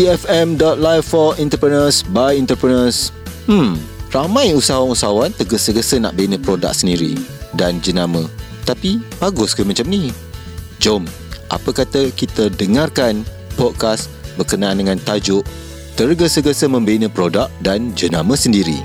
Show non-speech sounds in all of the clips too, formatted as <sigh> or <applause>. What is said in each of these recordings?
EFM.live for entrepreneurs by entrepreneurs. Hmm, ramai usahawan-usahawan tergesa-gesa nak bina produk sendiri dan jenama. Tapi bagus ke macam ni? Jom, apa kata kita dengarkan podcast berkenaan dengan tajuk Tergesa-gesa membina produk dan jenama sendiri.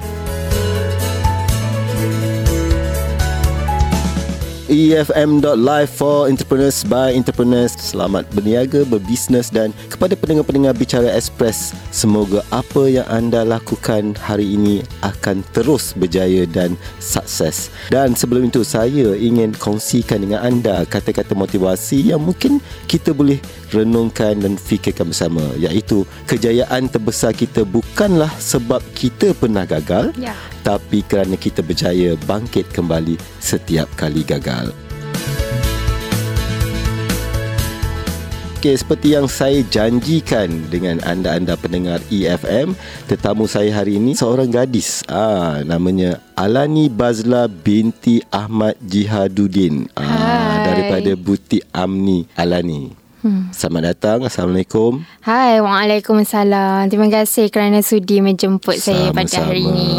EFM.live for entrepreneurs by entrepreneurs. Selamat berniaga, berbisnes dan kepada pendengar-pendengar Bicara Express, semoga apa yang anda lakukan hari ini akan terus berjaya dan sukses. Dan sebelum itu, saya ingin kongsikan dengan anda kata-kata motivasi yang mungkin kita boleh renungkan dan fikirkan bersama iaitu kejayaan terbesar kita bukanlah sebab kita pernah gagal Ya. tapi kerana kita berjaya bangkit kembali setiap kali gagal. Okey, seperti yang saya janjikan dengan anda-anda pendengar EFM, tetamu saya hari ini seorang gadis. Ah, namanya Alani Bazla binti Ahmad Jihaduddin. Ah, Hai. daripada Butik Amni Alani. Hmm. Selamat datang. Assalamualaikum. Hai, Waalaikumsalam. Terima kasih kerana sudi menjemput saya pada hari ini.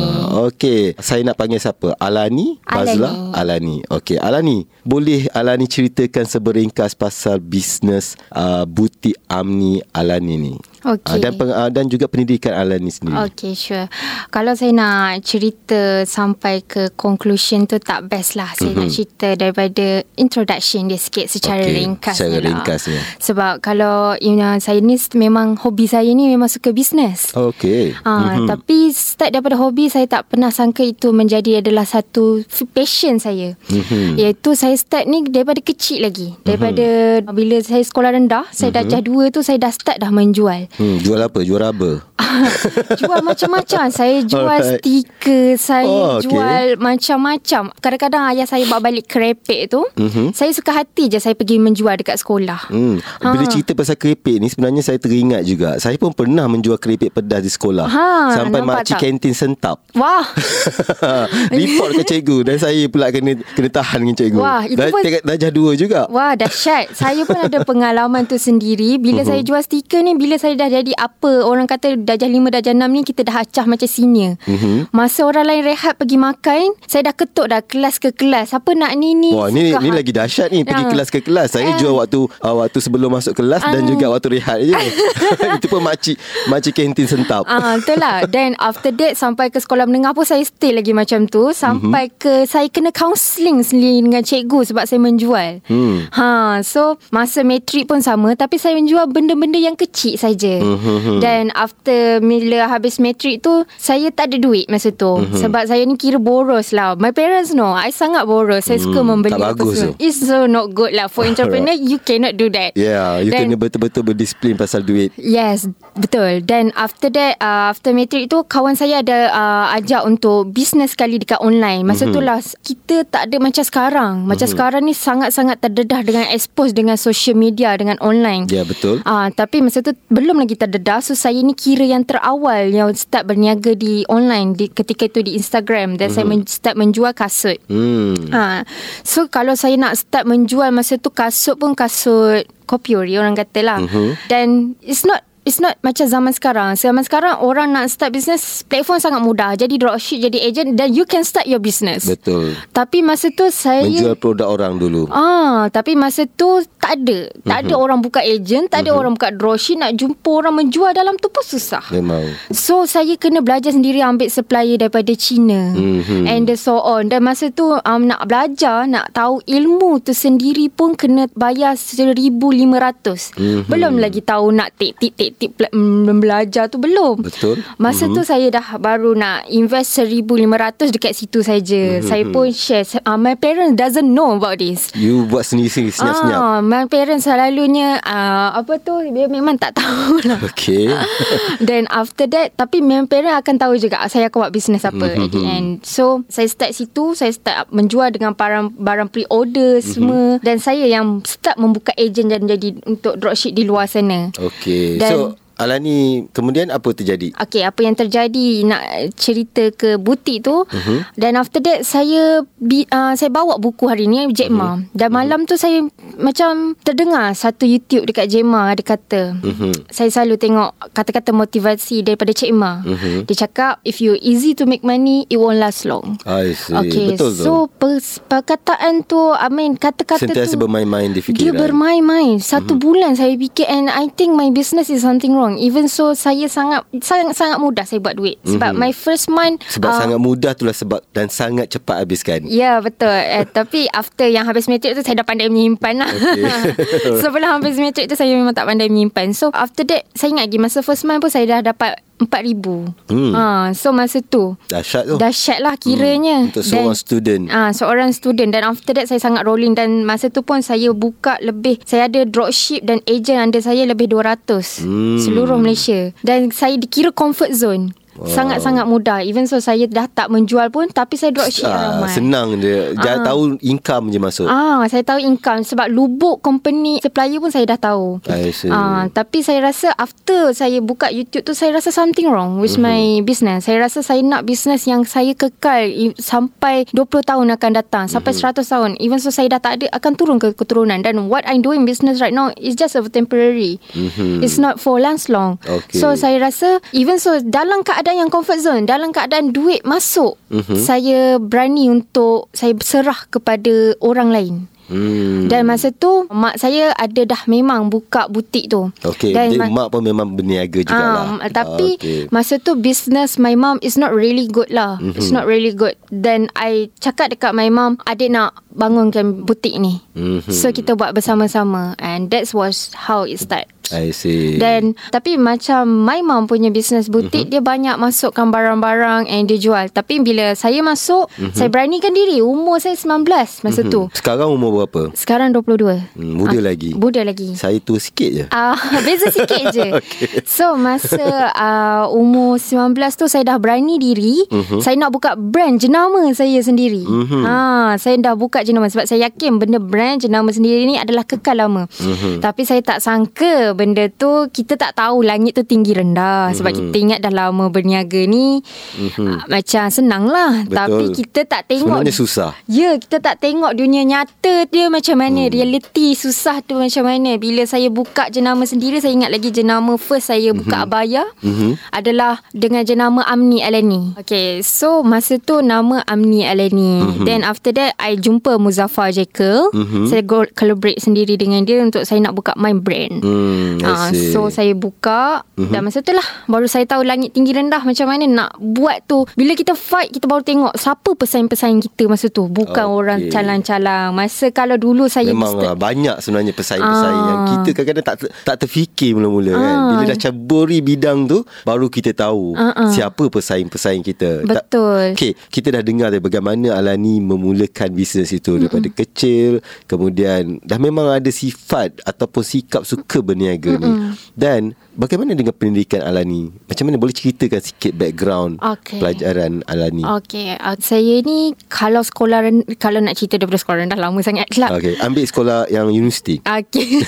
Okey, saya nak panggil siapa? Alani Bazla Alani. Okey, Alani, boleh Alani ceritakan seberingkas pasal bisnes uh, butik Amni Alani ni? Uh, Okey. dan peng, uh, dan juga pendidikan Alani sendiri. Okay, sure. Kalau saya nak cerita sampai ke conclusion tu tak best lah. Saya mm-hmm. nak cerita daripada introduction dia sikit secara Okey, ringkas. secara lah. ringkasnya. Sebab kalau you know, saya ni memang hobi saya ni memang suka bisnes. Okey. Ah, mm-hmm. tapi start daripada hobi saya tak pernah sangka itu menjadi adalah satu passion saya. Mhm. Iaitu saya start ni daripada kecil lagi. Daripada mm-hmm. bila saya sekolah rendah, saya Mhm. darjah dua tu saya dah start dah menjual. Hmm, jual apa? Jual rubber. <laughs> jual macam-macam. Saya jual Alright. stiker, saya Oh, okay. jual macam-macam. Kadang-kadang ayah saya bawa balik kerepek tu, Mhm. mm-hmm. saya suka hati je saya pergi menjual dekat sekolah. Hmm. Bila Ha. cerita pasal keripik ni sebenarnya saya teringat juga. Saya pun pernah menjual keripik pedas di sekolah. Ha, Sampai makcik tak? kantin sentap. Wah, <laughs> Report ke cikgu Dan saya pula kena Kena tahan dengan cikgu Wah, itu dah, pun- Darjah dua juga Wah dahsyat Saya pun ada <laughs> pengalaman tu sendiri Bila Mhm. saya jual stiker ni Bila saya dah jadi apa Orang kata darjah 5 darjah 6 ni Kita dah acah macam senior Mhm. Masa orang lain rehat pergi makan Saya dah ketuk dah Kelas ke kelas Siapa nak ni ni Wah ni ni lagi dahsyat ni pergi Ah. kelas ke kelas. Saya Ah. jual waktu uh, waktu sebelum masuk kelas dan Ah. juga waktu rehat je. <laughs> Itu pun makcik makcik kantin sentap. Ah, betul lah. Then after that sampai ke sekolah menengah pun saya stay lagi macam tu sampai Mhm. ke saya kena counselling sendiri dengan cikgu sebab saya menjual. Hmm. Ha, so masa matrik pun sama tapi saya menjual benda-benda yang kecil saja. Mhm. Dan after bila habis matrik tu saya tak ada duit masa tu Mhm. sebab saya ni kira boros lah. My parents know I sangat boros. Saya suka Hmm, membeli tak bagus tu. It's so not good lah for <laughs> entrepreneur you cannot do that. Yeah, you Then- kena betul-betul berdisiplin pasal duit. Yes, betul. Dan after that, uh, after matric tu, kawan saya ada uh, ajak untuk bisnes sekali dekat online. Masa mm-hmm. tu lah, kita tak ada macam sekarang. Macam mm-hmm. sekarang ni sangat-sangat terdedah dengan expose dengan social media, dengan online. Ya, betul. Ah, tapi masa tu belum lagi terdedah So saya ni kira yang terawal Yang start berniaga di online di, Ketika itu di Instagram Dan mm-hmm. saya men, start menjual kasut Hmm. Ha. So kalau saya nak start menjual masa tu kasut pun kasut kopiori orang kata lah. Mhm. Mm-hmm. Dan it's not It's not macam zaman sekarang. Zaman sekarang orang nak start business platform sangat mudah. Jadi dropship, jadi agent dan you can start your business. Betul. Tapi masa tu saya Menjual produk orang dulu. Ah, tapi masa tu tak ada. Tak Mhm. ada orang buka agent, tak ada orang buka dropship nak jumpa orang menjual dalam tu pun susah. Memang. So saya kena belajar sendiri ambil supplier daripada China Mhm. and the so on. Dan masa tu um, nak belajar, nak tahu ilmu tu sendiri pun kena bayar 1500. Mhm. Belum lagi tahu nak tip-tip-tip pela- mm, belajar tu belum. Betul. Masa tu saya dah baru nak invest 1500 dekat situ saja. Saya pun share uh, my parents doesn't know about this. You buat sendiri-sendiri senyap-senyap. Ah, my parents selalunya uh, apa tu dia memang tak tahu <laughs> lah. Okey. <laughs> Then after that Tapi memang parent akan tahu juga Saya akan buat bisnes apa Mhm. At the end So saya start situ Saya start menjual Dengan barang Barang pre-order semua Dan saya yang Start membuka agent Dan jadi Untuk dropship di luar sana Okey. Dan- So Alani kemudian apa terjadi? Okay, apa yang terjadi nak cerita ke butik tu. Uh-huh. Dan after that, saya bi, uh, saya bawa buku hari ni, Jack Ma. Uh-huh. Dan malam tu saya macam terdengar satu YouTube dekat Jack Ma. Dia kata, uh-huh. saya selalu tengok kata-kata motivasi daripada Cik Ma. Uh-huh. Dia cakap, if you easy to make money, it won't last long. I see. Okay, Betul so per, perkataan tu, I mean, kata-kata Sentiasa tu. Sentiasa bermain-main di fikiran. Dia bermain-main. Satu uh-huh. bulan saya fikir and I think my business is something wrong. Even so, saya sangat sangat sangat mudah saya buat duit. Sebab uh-huh. my first month. Sebab uh, sangat mudah itulah sebab dan sangat cepat habiskan. Ya, yeah, betul. Eh, <laughs> tapi after yang habis matrik tu, saya dah pandai menyimpan lah. Okay. <laughs> Sebelum habis matrik tu, saya memang tak pandai menyimpan. So, after that, saya ingat lagi masa first month pun saya dah dapat RM4,000 hmm. ha, So masa tu Dahsyat tu Dahsyat lah kiranya hmm. Untuk seorang dan, student ah, ha, Seorang student Dan after that Saya sangat rolling Dan masa tu pun Saya buka lebih Saya ada dropship Dan agent under saya Lebih 200 hmm. Seluruh Malaysia Dan saya dikira comfort zone. Sangat-sangat mudah. Even so saya dah tak menjual pun Tapi saya dropship ah, ramai. Senang dia Jangan ah. tahu income je masuk. Ah, Saya tahu income. Sebab lubuk company Supplier pun saya dah tahu. Ah, Tapi saya rasa After saya buka YouTube tu Saya rasa something wrong With uh-huh. my business. Saya rasa saya nak business Yang saya kekal Sampai 20 tahun akan datang Sampai uh-huh. 100 tahun. Even so saya dah tak ada Akan turun ke keturunan. Dan what I'm doing business right now Is just a temporary. Uh-huh. It's not for last long. Okay. So saya rasa Even so Dalam keadaan keadaan yang comfort zone dalam keadaan duit masuk uh-huh. saya berani untuk saya berserah kepada orang lain Hmm. Dan masa tu mak saya ada dah memang buka butik tu. Okay. Dan Jadi mak pun memang berniaga jugalah. Um, tapi okay. masa tu business my mom is not really good lah. Mm-hmm. It's not really good. Then I cakap dekat my mom adik nak bangunkan butik ni. Mm-hmm. So kita buat bersama-sama and that was how it start. I see. Dan tapi macam my mom punya business butik mm-hmm. dia banyak masukkan barang-barang and dia jual. Tapi bila saya masuk, mm-hmm. saya beranikan diri. Umur saya 19 masa mm-hmm. tu. Sekarang umur berapa? Sekarang 22. Hmm, muda uh, lagi. Muda lagi. Saya tu sikit je. Ah, uh, <laughs> beza sikit je. <laughs> okay. So masa uh, umur 19 tu saya dah berani diri, uh-huh. saya nak buka brand jenama saya sendiri. Uh-huh. Ha, saya dah buka jenama sebab saya yakin benda brand jenama sendiri ni adalah kekal lama. Uh-huh. Tapi saya tak sangka benda tu kita tak tahu langit tu tinggi rendah sebab kita ingat dah lama berniaga ni uh-huh. uh, macam senang lah. Betul. Tapi kita tak tengok. Sebenarnya susah. Ya, kita tak tengok dunia nyata dia macam mana hmm. reality susah tu macam mana bila saya buka jenama sendiri saya ingat lagi jenama first saya buka hmm. abaya hmm. adalah dengan jenama Amni Alani okay so masa tu nama Amni Alani hmm. then after that I jumpa Muzaffar Jekyll hmm. saya go collaborate sendiri dengan dia untuk saya nak buka my brand hmm, uh, so saya buka hmm. dan masa tu lah baru saya tahu langit tinggi rendah macam mana nak buat tu bila kita fight kita baru tengok siapa pesaing-pesaing kita masa tu bukan okay. orang calang-calang masa kalau dulu saya Memang lah, banyak sebenarnya pesaing-pesaing Aa. yang ah. kita kadang-kadang tak tak terfikir mula-mula Aa. kan. Ah. Bila dah caburi bidang tu baru kita tahu Aa. siapa pesaing-pesaing kita. Betul. Okey, kita dah dengar dari bagaimana Alani memulakan bisnes itu daripada Mm-mm. kecil kemudian dah memang ada sifat ataupun sikap suka berniaga Mm-mm. ni. Dan bagaimana dengan pendidikan Alani? Macam mana boleh ceritakan sikit background okay. pelajaran Alani? Okey, uh, saya ni kalau sekolah kalau nak cerita daripada sekolah dah lama sangat lah. Okay. Ambil sekolah yang universiti. Okay.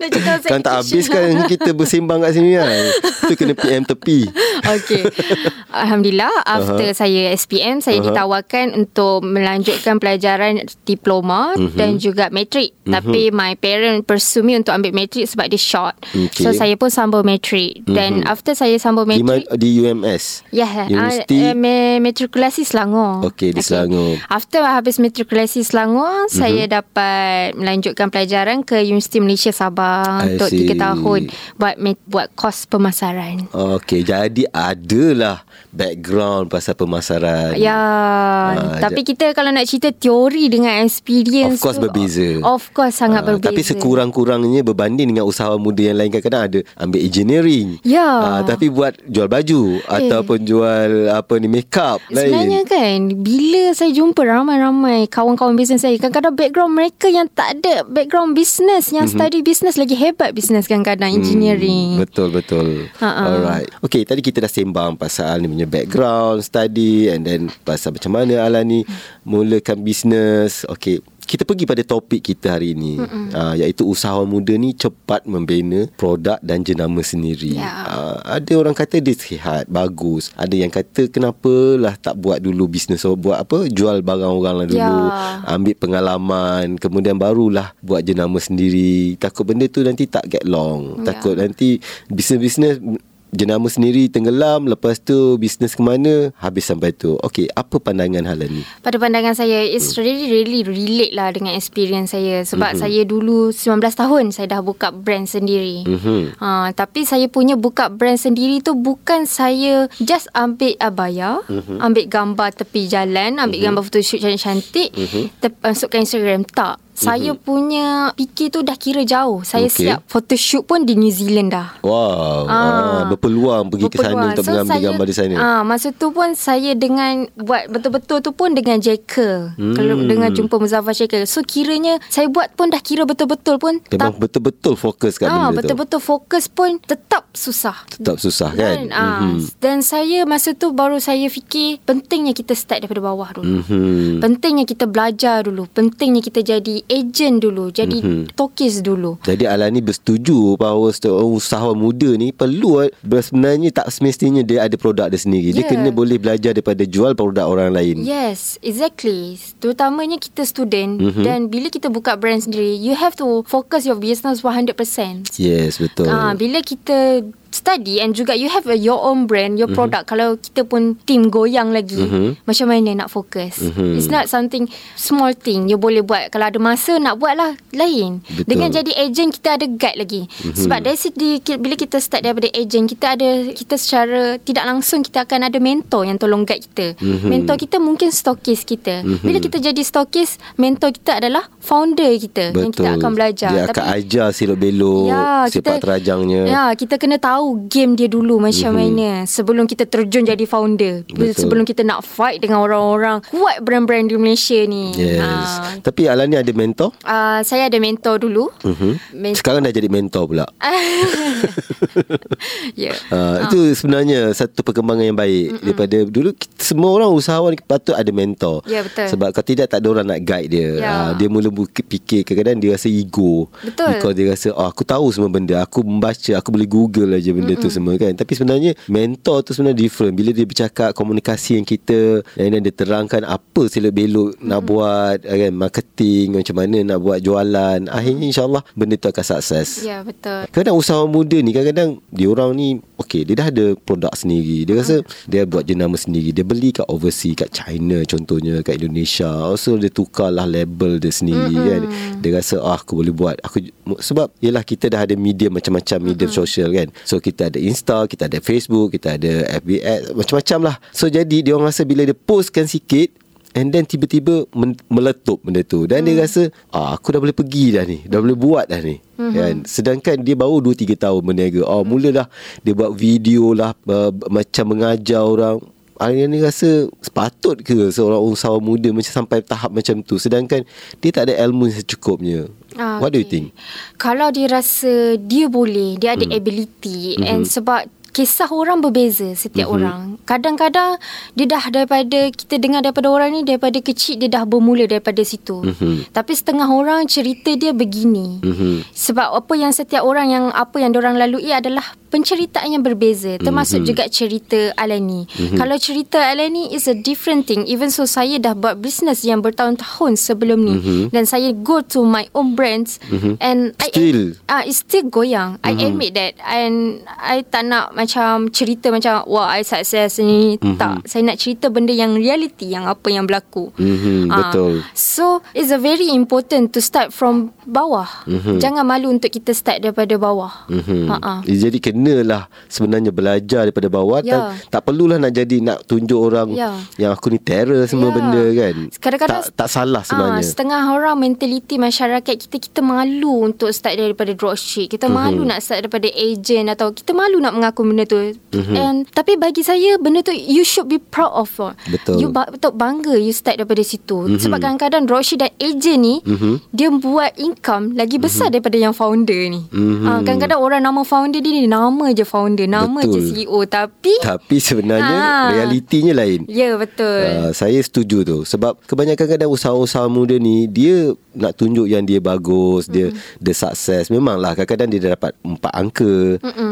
<laughs> kan tak habis kan kita bersembang kat sini kan. Itu kena PM tepi. Okay. Alhamdulillah. After uh-huh. saya SPM, saya uh-huh. ditawarkan untuk melanjutkan pelajaran diploma uh-huh. dan juga matrik. Uh-huh. Tapi my parent pursue me untuk ambil matrik sebab dia short. Okay. So saya pun sambung matrik. Dan uh-huh. after saya sambung matrik. Di, di UMS? Ya. Yeah, Universiti? Uh, matrikulasi Selangor. Okay, di okay. Selangor. After habis matrikulasi Selangor, uh-huh. saya dapat melanjutkan pelajaran ke Universiti Malaysia Sabah I untuk see. 3 tahun buat buat kos pemasaran. Okey, jadi adalah background pasal pemasaran. Ya, ha, tapi kita kalau nak cerita teori dengan experience Of course tu, berbeza. Of course sangat ha, berbeza. Tapi sekurang-kurangnya berbanding dengan usahawan muda yang lain kadang-kadang ada ambil engineering. Ya. Ha, tapi buat jual baju eh. ataupun jual apa ni makeup lain. Sebenarnya kan bila saya jumpa ramai-ramai kawan-kawan bisnes saya kadang-kadang background mereka yang tak ada background business yang mm-hmm. study business lagi hebat business kadang-kadang hmm, engineering. betul betul. Uh-uh. Alright. Okay tadi kita dah sembang pasal ni punya background study and then pasal macam mana Alan ni mulakan business. Okay kita pergi pada topik kita hari ini uh, iaitu usahawan muda ni cepat membina produk dan jenama sendiri. Ya. Uh, ada orang kata dia sihat, bagus. Ada yang kata kenapalah tak buat dulu bisnes so, buat apa jual barang orang lah dulu, Ya. ambil pengalaman, kemudian barulah buat jenama sendiri. Takut benda tu nanti tak get long. Ya. Takut nanti bisnes-bisnes jenama sendiri tenggelam lepas tu bisnes ke mana habis sampai tu okey apa pandangan hal ni Pada pandangan saya It's really really relate lah Dengan experience saya Sebab Mhm. saya dulu 19 tahun Saya dah buka brand sendiri Mhm. ha, Tapi saya punya buka brand sendiri tu Bukan saya Just ambil abaya Mhm. Ambil gambar tepi jalan Ambil gambar photoshoot cantik-cantik Mhm. tep- Masukkan Instagram Tak saya punya fikir tu dah kira jauh Saya Okey. siap photoshoot pun di New Zealand dah wow ah. Ah. berpeluang pergi ke sana Berpeluang. untuk mengambil gambar di sana Ah, masa tu pun saya dengan buat betul-betul tu pun dengan Jacker. Hmm. Kalau dengan jumpa Muzaffar Jacker. So kiranya saya buat pun dah kira betul-betul pun memang betul-betul fokus kat ah, benda tu betul-betul fokus pun tetap susah. tetap susah kan Dan, ah, Mhm. dan saya masa tu baru saya fikir pentingnya kita start daripada bawah dulu. Mhm. Pentingnya kita belajar dulu. Pentingnya kita jadi agent dulu. Jadi Mhm. tokis dulu. Jadi Alani bersetuju bahawa usahawan muda ni perlu sebenarnya tak semestinya dia ada produk dia sendiri. Dia Yeah. kena boleh belajar daripada jual produk orang lain. Yes, exactly. Terutamanya kita student Mhm. mm-hmm. dan bila kita buka brand sendiri, you have to focus your business 100%. Yes, betul. Ah, bila kita study and juga you have a, your own brand, your product. Kalau kita pun team goyang lagi, Mhm. macam mana nak fokus? Mhm. It's not something small thing you boleh buat. Kalau ada masa nak buat lah lain. Betul. Dengan jadi agent kita ada guide lagi. Sebab dari segi ki- bila kita start daripada agent, kita ada kita secara tidak langsung kita akan ada mentor yang tolong guide kita. Mhm. Mentor kita mungkin stokis kita. Bila kita jadi stokis, mentor kita adalah founder kita yang kita akan belajar. Dia akan ajar silap belok, sepak terajangnya. Ya, kita kena tahu game dia dulu macam Mhm. mm-hmm. mana sebelum kita terjun jadi founder. Betul. Sebelum kita nak fight dengan orang-orang kuat brand-brand di Malaysia ni. Yes. Ah. Tapi Alani ada mentor? Uh, saya ada mentor dulu. Mhm. Men- Sekarang dah jadi mentor pula. <laughs> <laughs> ya. Uh, Itu sebenarnya satu perkembangan yang baik Mm-mm. daripada dulu semua orang usahawan patut ada mentor. Ya, betul. Sebab kalau tidak tak ada orang nak guide dia. Ya. Uh, dia mula fikir kadang-kadang dia rasa ego. Betul. Because dia rasa oh, aku tahu semua benda, aku membaca, aku boleh google aja benda Mm-mm. tu semua kan. Tapi sebenarnya mentor tu sebenarnya different bila dia bercakap komunikasi yang kita dan dia terangkan apa selok belok Mm-mm. nak buat kan marketing macam mana nak buat jualan. Akhirnya insya-Allah benda tu akan sukses. Ya, betul. Kadang-kadang usahawan muda ni Kadang-kadang Dia orang ni Okay dia dah ada produk sendiri Dia rasa Dia buat jenama sendiri Dia beli kat overseas Kat China contohnya Kat Indonesia Also dia tukar lah label dia sendiri mm-hmm. kan Dia rasa ah, Aku boleh buat aku Sebab Yelah kita dah ada media Macam-macam medium mm-hmm. sosial kan So kita ada Insta Kita ada Facebook Kita ada FB ads Macam-macam lah So jadi dia orang rasa Bila dia postkan sikit And then tiba-tiba men- meletup benda tu Dan hmm. dia rasa ah, Aku dah boleh pergi dah ni Dah boleh buat dah ni hmm. kan? Sedangkan dia baru 2-3 tahun berniaga Oh mula dah Dia buat video lah uh, Macam mengajar orang Hari ni rasa sepatut ke seorang usahawan muda macam sampai tahap macam tu sedangkan dia tak ada ilmu yang secukupnya. Ah, What do you think? Kalau dia rasa dia boleh, dia ada ability Mhm. and sebab kisah orang berbeza setiap Mhm. orang. Kadang-kadang dia dah daripada kita dengar daripada orang ni daripada kecil dia dah bermula daripada situ. Mhm. Tapi setengah orang cerita dia begini. Mhm. Sebab apa yang setiap orang yang apa yang orang lalui adalah penceritaan yang berbeza termasuk Mhm. juga cerita Alani. Kalau cerita Alani is a different thing. Even so saya dah buat business yang bertahun-tahun sebelum ni Mhm. dan saya go to my own brands and Still. Ah it's still goyang. I admit that and I tak nak macam cerita macam wah I success ni tak. Saya nak cerita benda yang reality yang apa yang berlaku. Mhm, Ah, betul. So it's a very important to start from bawah. Jangan malu untuk kita start daripada bawah. Mhm. Ha-ha. Jadi kenalah sebenarnya belajar daripada bawah Ya. tak, tak perlulah nak jadi nak tunjuk orang Ya. yang aku ni terror semua Ya. benda kan. Kadang-kadang tak, tak salah sebenarnya. Ah, setengah orang mentaliti masyarakat kita kita malu untuk start daripada dropship. Kita Mhm. malu nak start daripada agent atau kita malu nak mengaku benda tu. Mm-hmm. And tapi bagi saya benda tu you should be proud of. Betul. You ba- betul bangga you start daripada situ. Mm-hmm. Sebab kadang-kadang dropship dan agent ni mm-hmm. dia buat income lagi besar mm-hmm. daripada yang founder ni. Mm-hmm. Uh, kadang-kadang orang nama founder dia ni nama je founder, nama Betul. je CEO tapi Tapi sebenarnya Ah. realitinya lain. Ya betul. Uh, saya setuju tu sebab kebanyakan kadang usaha-usaha muda ni dia nak tunjuk yang dia bagus, dia Mm-hmm. dia sukses. Memanglah kadang-kadang dia dapat empat angka,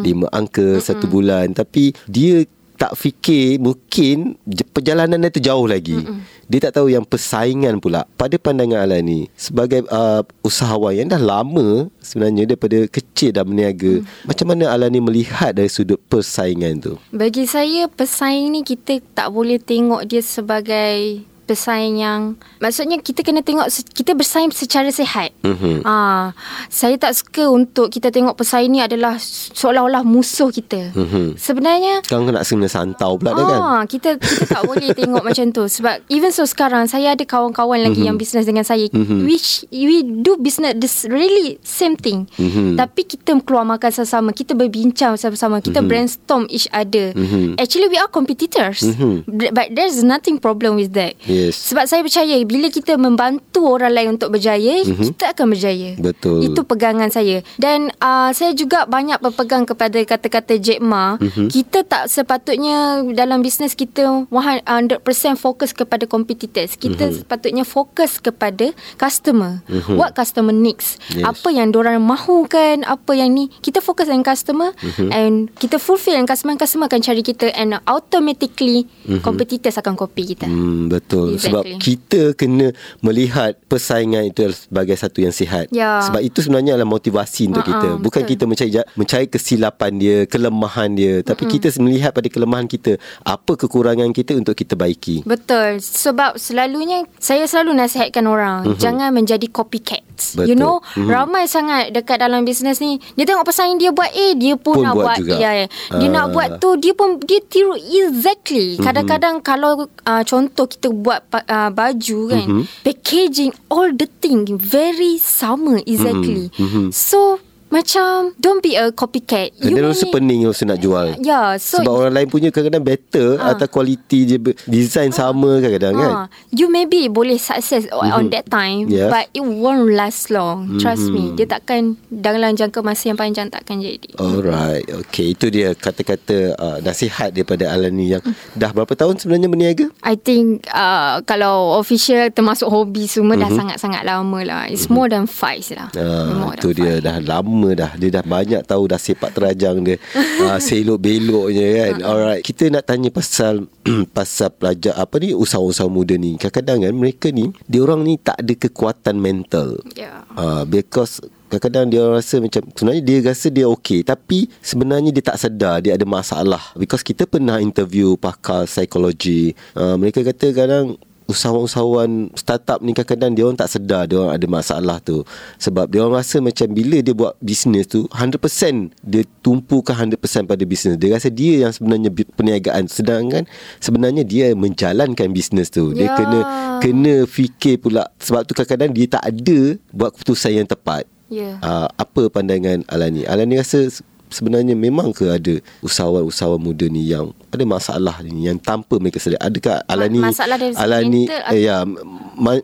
lima angka satu bulan tapi dia tak fikir mungkin perjalanan dia jauh lagi. Mm-mm. Dia tak tahu yang persaingan pula. Pada pandangan Alani sebagai uh, usahawan yang dah lama sebenarnya daripada kecil dah berniaga. Mm. Macam mana Alani melihat dari sudut persaingan tu? Bagi saya pesaing ni kita tak boleh tengok dia sebagai pesaing yang maksudnya kita kena tengok kita bersaing secara sihat. Mhm. Ah, saya tak suka untuk kita tengok pesaing ni adalah seolah-olah musuh kita. Mhm. Sebenarnya Sekarang kena kena santau pula dia kan? Ah, kita kita tak boleh <laughs> tengok macam tu sebab even so sekarang saya ada kawan-kawan lagi Mhm. yang bisnes dengan saya which we do business this really same thing. Mhm. Tapi kita keluar makan sama-sama, kita berbincang sama-sama, kita brainstorm each other. Mhm. Actually we are competitors. Mhm. But there's nothing problem with that. Yes. Sebab saya percaya bila kita membantu orang lain untuk berjaya, kita akan berjaya. Betul. Itu pegangan saya. Dan uh, saya juga banyak berpegang kepada kata-kata Jack Ma. Mhm. Kita tak sepatutnya dalam bisnes kita 100% fokus kepada competitors. Kita Mhm. sepatutnya fokus kepada customer. What customer needs. Yes. Apa yang diorang mahukan, apa yang ni. Kita fokus dengan customer Mhm. and kita fulfill dengan customer. Customer akan cari kita and automatically competitors akan copy kita. Hmm, betul. Sebab Exactly. kita kena melihat persaingan itu sebagai satu yang sihat. Ya. Sebab itu sebenarnya adalah motivasi untuk Ha-ha, kita. Bukan betul. kita mencari mencari kesilapan dia, kelemahan dia, tapi kita melihat pada kelemahan kita, apa kekurangan kita untuk kita baiki. Betul. Sebab selalunya saya selalu nasihatkan orang mm-hmm. jangan menjadi copycat. Betul. You know, Mhm. mm-hmm. ramai sangat dekat dalam bisnes ni dia tengok pesaing dia buat A, dia pun, Pun nak buat buat, juga. ya. ya. Dia Ah. nak buat tu, dia pun dia tiru exactly. Mhm. Kadang-kadang kalau uh, contoh kita buat pa- uh, baju kan, Mhm. packaging all the thing very sama exactly. Mhm. So macam don't be a copycat. Dia may rasa pening rasa nak jual. Ya, so Sebab orang lain punya kadang-kadang better Ah. atau kualiti je design sama kadang-kadang kan. Ah, you maybe boleh success mm-hmm. on that time Yeah. but it won't last long. Trust me. Dia takkan dalam jangka masa yang panjang takkan jadi. Alright, okay. Itu dia kata-kata uh, nasihat daripada Alani yang dah berapa tahun sebenarnya berniaga? I think uh, kalau official termasuk hobi semua mm-hmm. dah sangat-sangat lama lah. It's more than five lah. Ah, More itu dia dah lama dah. Dia dah banyak tahu dah sepak terajang dia. <laughs> Ah, selok-beloknya kan. Alright. Kita nak tanya pasal <clears throat> pasal pelajar apa ni usahawan-usahawan muda ni. Kadang-kadang kan mereka ni dia orang ni tak ada kekuatan mental. Yeah. uh, because Kadang-kadang dia rasa macam Sebenarnya dia rasa dia okey Tapi sebenarnya dia tak sedar Dia ada masalah. Because kita pernah interview Pakar psikologi. Uh, Mereka kata kadang Usahawan-usahawan startup ni kadang-kadang dia orang tak sedar dia orang ada masalah tu. Sebab dia orang rasa macam bila dia buat bisnes tu 100% dia tumpukan 100% pada bisnes. Dia rasa dia yang sebenarnya perniagaan sedangkan sebenarnya dia menjalankan bisnes tu. Dia Ya. kena kena fikir pula sebab tu kadang-kadang dia tak ada buat keputusan yang tepat. Ya. Uh, apa pandangan Alani? Alani rasa sebenarnya memang ke ada usahawan-usahawan muda ni yang ada masalah ni yang tanpa mereka sedar. Adakah Alani masalah dari segi Alani mental eh, ya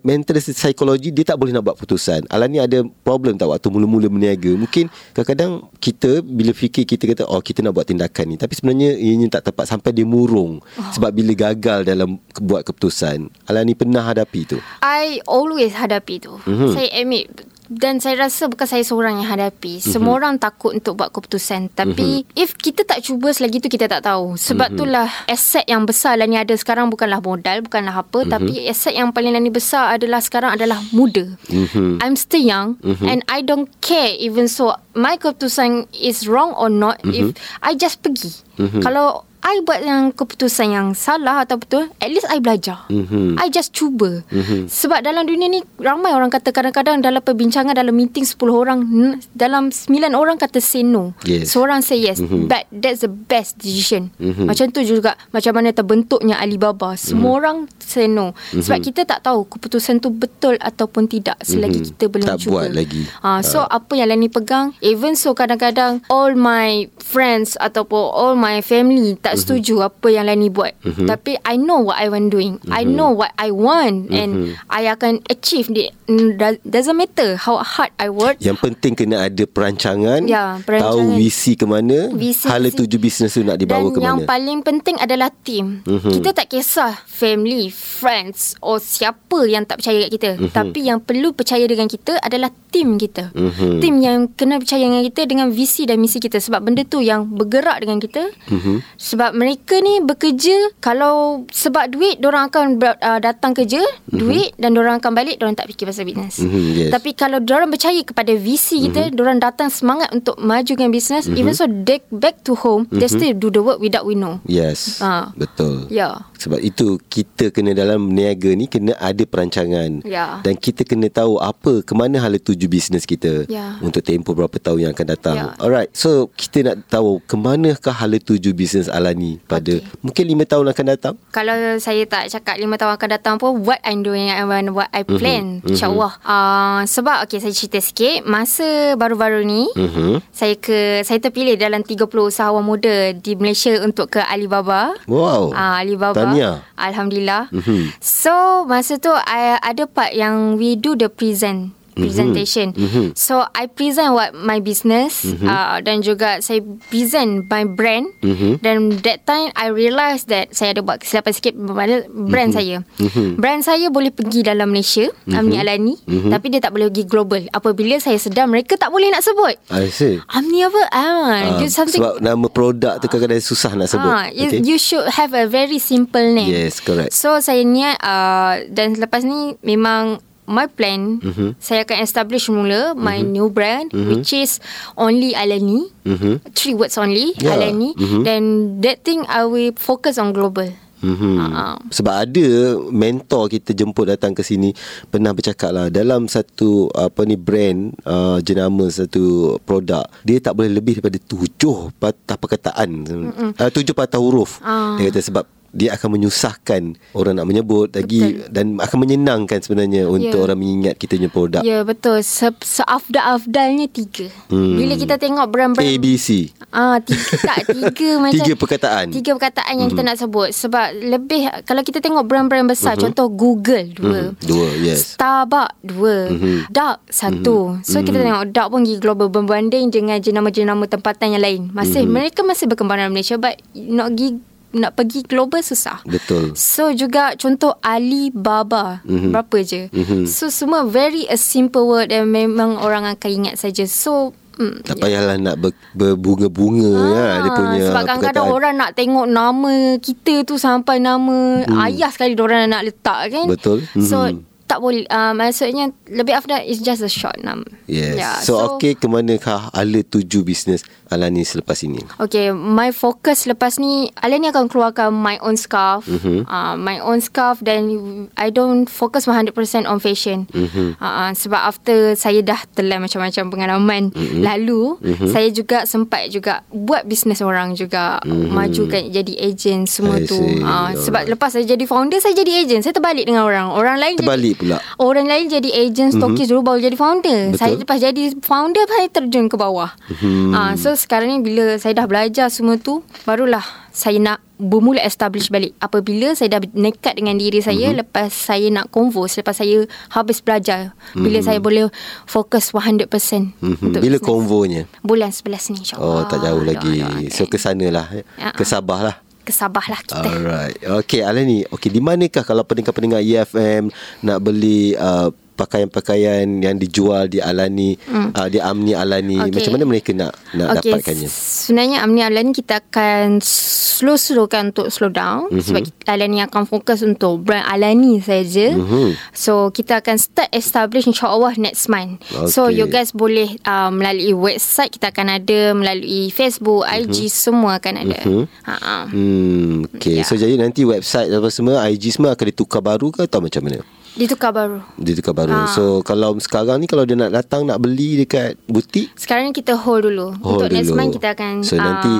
mental psikologi dia tak boleh nak buat putusan. Alani ada problem tak waktu mula-mula berniaga? Mungkin kadang-kadang kita bila fikir kita kata oh kita nak buat tindakan ni tapi sebenarnya ianya tak tepat sampai dia murung oh. sebab bila gagal dalam buat keputusan. Alani pernah hadapi tu. I always hadapi tu. Mhm. Mm-hmm. Saya admit dan saya rasa bukan saya seorang yang hadapi. Mm-hmm. Semua orang takut untuk buat keputusan. Tapi mm-hmm. if kita tak cuba selagi tu kita tak tahu. Sebab mm-hmm. itulah aset yang besar lah ni ada sekarang bukanlah modal, bukanlah apa. Mm-hmm. Tapi aset yang paling lani besar adalah sekarang adalah muda. Mhm. I'm still young mm-hmm. and I don't care even so my keputusan is wrong or not mm-hmm. if I just pergi. Mm-hmm. Kalau I buat yang keputusan yang salah atau betul, at least I belajar. Mhm. I just cuba. Mhm. Sebab dalam dunia ni ramai orang kata kadang-kadang dalam perbincangan dalam meeting 10 orang dalam 9 orang kata say no. Yes. Seorang say yes. Mhm. But that's the best decision. Mhm. Macam tu juga macam mana terbentuknya Alibaba. Semua Mhm. orang say no. Sebab kita tak tahu keputusan tu betul ataupun tidak selagi Mhm. kita belum Tak cuba. buat lagi. Ha, so apa yang Lani pegang even so kadang-kadang all my friends ataupun all my family Mhm. Tak setuju apa yang Lani buat. Tapi I know what I want doing. I Mhm. know what I want and I akan achieve it. Mm, do- Doesn't matter how hard I work. Yang penting kena ada perancangan, Ya, tahu perancangan. visi ke mana, Visi, hala tuju bisnes tu nak dibawa Dan ke yang mana. paling penting adalah team. Mhm. Kita tak kisah family, friends or siapa yang tak percaya kat kita. Mhm. Tapi yang perlu percaya dengan kita adalah team kita. Mhm. Team yang kena percaya dengan kita dengan visi dan misi kita. Sebab benda tu yang bergerak dengan kita. Mhm. Sebab mereka ni bekerja kalau sebab duit, orang akan ber, uh, datang kerja, duit dan orang akan balik, orang tak fikir pasal bisnes. Mhm, yes. Tapi kalau orang percaya kepada visi kita, orang datang semangat untuk majukan bisnes, even so they back to home, they still do the work without we know. Yes, Ah. betul. Ya. Sebab itu kita kena dalam berniaga ni kena ada perancangan. Ya. Dan kita kena tahu apa ke mana hala tuju bisnes kita Ya. untuk tempoh berapa tahun yang akan datang. Ya. Alright. So kita nak tahu ke manakah hala tuju bisnes Alani pada Okey. mungkin lima tahun akan datang. Kalau saya tak cakap lima tahun akan datang pun What I'm doing and What I plan Mhm. InsyaAllah uh, Sebab okay, Saya cerita sikit Masa baru-baru ni Mhm. Saya ke Saya terpilih dalam 30 usahawan muda Di Malaysia Untuk ke Alibaba Wow. Ah, Alibaba. Tahniah. Alhamdulillah. Mhm. So masa tu I, ada part yang we do the present presentation. Mhm. So I present what my business uh, dan juga saya present my brand. Mhm. Dan that time I realise that saya ada buat kesilapan sikit brand saya. Mhm. Brand saya boleh pergi dalam Malaysia, Amni Alani, tapi dia tak boleh pergi global. Apabila saya sedar mereka tak boleh nak sebut. I see. Amni apa? Ah, you something sebab nama produk tu kadang-kadang susah nak sebut. Ah, you, you should have a very simple name. Yes, correct. So saya niat uh, dan selepas ni memang my plan Mhm. mm-hmm. saya akan establish mula my mm-hmm. new brand mm-hmm. which is only Alani. Mhm. Three words only Yeah. Alani. Mhm. Then that thing I will focus on global. Mm-hmm. Ah. Sebab ada mentor kita jemput datang ke sini pernah bercakap lah dalam satu apa ni brand uh, jenama satu produk dia tak boleh lebih daripada tujuh patah perkataan uh, tujuh patah huruf Ah. dia kata sebab dia akan menyusahkan orang nak menyebut lagi Betul. dan akan menyenangkan sebenarnya untuk Ya. orang mengingat kita punya produk Ya yeah, betul. Se- seafdal-afdalnya tiga. Hmm. Bila kita tengok brand-brand ABC Ah tiga tak <laughs> tiga macam Tiga perkataan. Tiga perkataan yang kita nak sebut sebab lebih kalau kita tengok brand-brand besar contoh Google dua. Mhm. Dua, yes. Starbucks dua. Mhm. Dark satu. So kita tengok Dark pun pergi global berbanding dengan jenama-jenama tempatan yang lain. Masih mereka masih berkembang dalam Malaysia but nak pergi nak pergi global susah. betul So juga contoh Alibaba Mhm. berapa je. Mhm. So semua very a simple word dan memang orang akan ingat saja. So mm, tak payahlah nak ber, berbunga-bunga ya, dia punya Ah, sebab kadang-kadang perkataan. orang nak tengok nama kita tu sampai nama hmm. ayah sekali orang nak letak kan. Betul. So Mhm. Tak boleh uh, maksudnya lebih after is just a short nama. Yes. Yeah, so, so okey ke manakah ala tuju bisnes Alani selepas ini? Okay, my focus lepas ni, Alan ni akan keluarkan my own scarf. Mhm. Uh, my own scarf dan I don't focus 100% on fashion. Mhm. Uh, sebab after saya dah telan macam-macam pengalaman Mhm. lalu, saya juga sempat juga buat bisnes orang juga. Majukan jadi agent semua I tu. see. Uh, sebab lepas saya jadi founder, saya jadi agent. Saya terbalik dengan orang. Orang lain Terbalik jadi, pula. Orang lain jadi agent, stokis dulu baru jadi founder. Betul. Saya lepas jadi founder, saya terjun ke bawah. Hmm. Ah, so sekarang ni bila saya dah belajar semua tu, barulah saya nak bermula establish balik. Apabila saya dah nekat dengan diri saya Mhm. lepas saya nak convo, selepas saya habis belajar, bila saya boleh fokus 100% Mhm. untuk Bila business. konvonya? Bulan 11 ni Oh, insyaAllah. tak jauh lagi. So ke sana lah. Ya. Ke Sabah lah. Kesabahlah kita. Alright. Okay, Alani. Okay, di manakah kalau pendengar-pendengar EFM nak beli uh, pakaian-pakaian yang dijual di Alani, mm. uh, di Amni Alani. Okay. Macam mana mereka nak nak Okey, dapatkannya? Sebenarnya Amni Alan kita akan slow-slowkan untuk slow down mm-hmm. sebab Alani akan fokus untuk brand Alani saja. Mm-hmm. So kita akan start establish insya-Allah next month. Okay. So you guys boleh uh, melalui website kita akan ada melalui Facebook, mm-hmm. IG semua akan ada. Mm-hmm. Ha. Hmm okey. Yeah. So jadi nanti website apa semua IG semua akan ditukar baru ke atau macam mana? Ditukar baru. Ditukar baru. Ha. So kalau sekarang ni kalau dia nak datang nak beli dekat butik, sekarang kita hold dulu. Hold Untuk dulu. next month kita akan So uh, nanti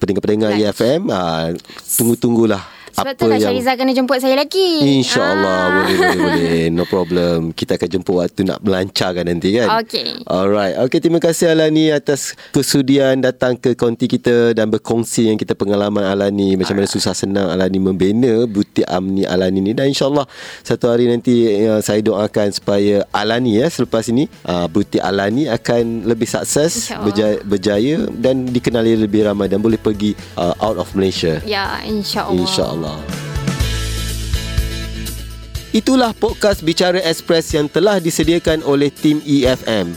pendengar-pendengar EFM uh, tunggu-tunggulah sebab tu lah Syariza kena jemput saya lagi InsyaAllah ah. boleh, boleh <laughs> boleh. No problem. Kita akan jemput waktu nak melancarkan nanti kan? Okay Alright. Okay terima kasih Alani Atas kesudian datang ke konti kita Dan berkongsi yang kita pengalaman Alani. Macam mana susah senang Alani membina Butik Amni Alani ni. Dan insyaAllah Satu hari nanti uh, Saya doakan supaya Alani ya Selepas ini uh, Butik Alani akan lebih sukses berjaya, berjaya Dan dikenali lebih ramai Dan boleh pergi uh, Out of Malaysia. Ya insyaAllah. InsyaAllah Allah. Itulah podcast Bicara Express yang telah disediakan oleh tim EFM.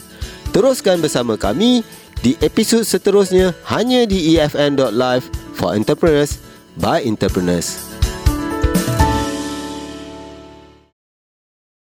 Teruskan bersama kami di episod seterusnya hanya di efm.live for entrepreneurs by entrepreneurs.